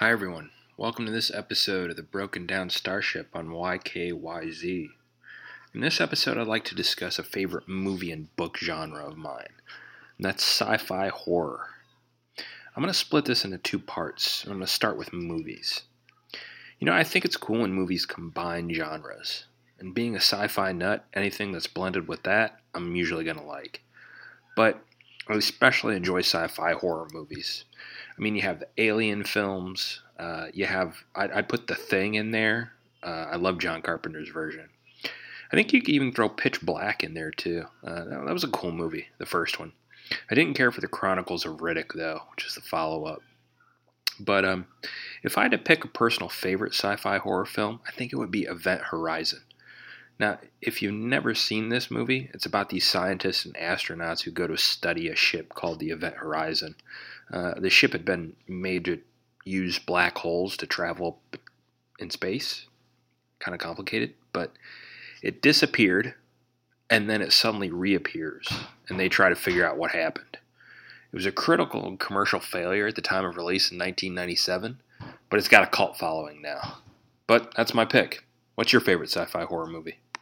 Hi, everyone. Welcome to this episode of the Broken Down Starship on YKYZ. In this episode, I'd like to discuss a favorite movie and book genre of mine, and that's sci fi horror. I'm going to split this into two parts. I'm going to start with movies. You know, I think it's cool when movies combine genres. And being a sci fi nut, anything that's blended with that, I'm usually going to like. But I especially enjoy sci fi horror movies. I mean, you have the Alien films. Uh, you have I'd, I'd, put the Thing in there. Uh, I love John Carpenter's version. I think you could even throw Pitch Black in there too. Uh, that, that was a cool movie, the first one. I didn't care for the Chronicles of Riddick though, which is the follow-up. But um, if I had to pick a personal favorite sci-fi horror film, I think it would be Event Horizon. Now, if you've never seen this movie, it's about these scientists and astronauts who go to study a ship called the Event Horizon. Uh, the ship had been made to use black holes to travel in space. Kind of complicated, but it disappeared and then it suddenly reappears, and they try to figure out what happened. It was a critical commercial failure at the time of release in 1997, but it's got a cult following now. But that's my pick. What's your favorite sci fi horror movie?